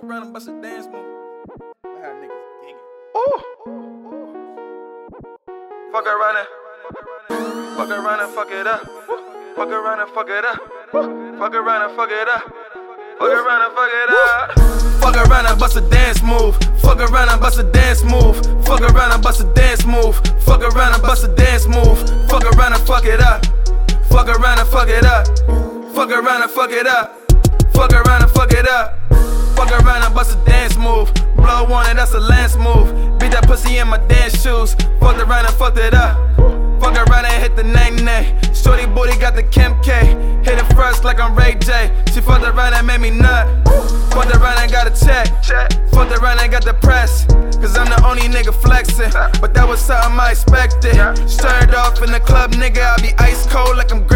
Fuck around and bust a dance move. I had niggas gigging. Ooh. Fuck around and fuck around and fuck it up. Fuck around and fuck it up. Fuck around and fuck it up. Fuck around and fuck it up. Fuck around and bust a dance move. Fuck around and bust a dance move. Fuck around and bust a dance move. Fuck around and bust a dance move. Fuck around and fuck it up. Fuck around and fuck it up. Fuck around and fuck it up. Fuck around and pussy in my dance shoes. Fucked around and fucked it up. Fuck around and hit the name name. Shorty booty got the Kim K. Hit it first like I'm Ray J. She fucked around and made me nut. Fucked around and got a check. Fucked around and got the press. Cause I'm the only nigga flexing. But that was something I expected. Stirred off in the club, nigga. I be ice cold like I'm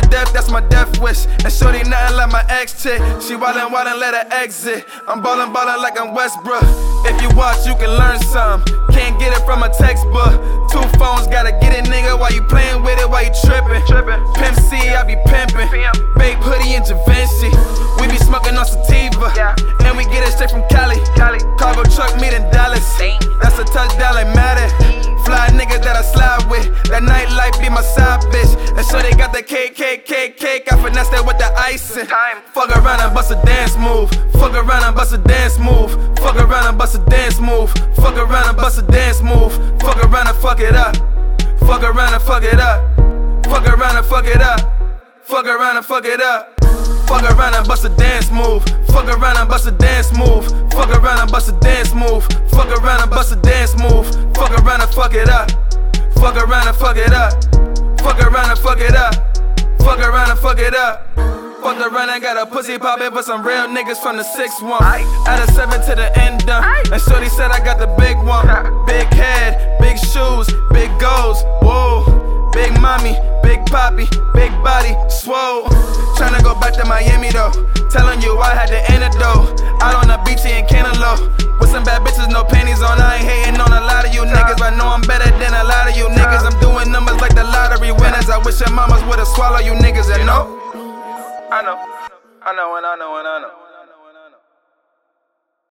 to death, that's my death wish. And shorty nothing like my ex chick. She wildin', wildin', let her exit. I'm ballin', ballin' like I'm Westbrook. If you watch, you can learn some. Can't get it from a textbook. Two phones, gotta get it, nigga. Why you playin' with it, Why you trippin'. Pimp C, I be pimpin'. Bape hoodie and Givenchy. We be smoking on sativa. And we get it straight from the KKK cake. I finesse that with the icing. Fuck around and bust a dance move. Fuck around and bust a dance move. Fuck around and bust a dance move. Fuck around and bust a dance move. Fuck around and fuck it up. Fuck around and fuck it up. Fuck around and fuck it up. Fuck around and fuck it up. Fuck around and bust a dance move. Fuck around and bust a dance move. Fuck around and bust a dance move. Fuck around and bust a dance move. Fuck around and fuck it up. Fuck around and fuck it up. Fuck around and fuck it up. Fuck around and fuck it up. Fuck around and got a pussy poppin' for some real niggas from the 6 1. Add a 7 to the end done. And Shorty said I got the big one. Big head, big shoes, big goals. Whoa. Big mommy, big poppy, big body, swole. Tryna go back to Miami though. Telling you I had the antidote. Out on the beach in Cantaloupe. With some bad swallowed you niggas and no. I know, I know, and I know, and I know.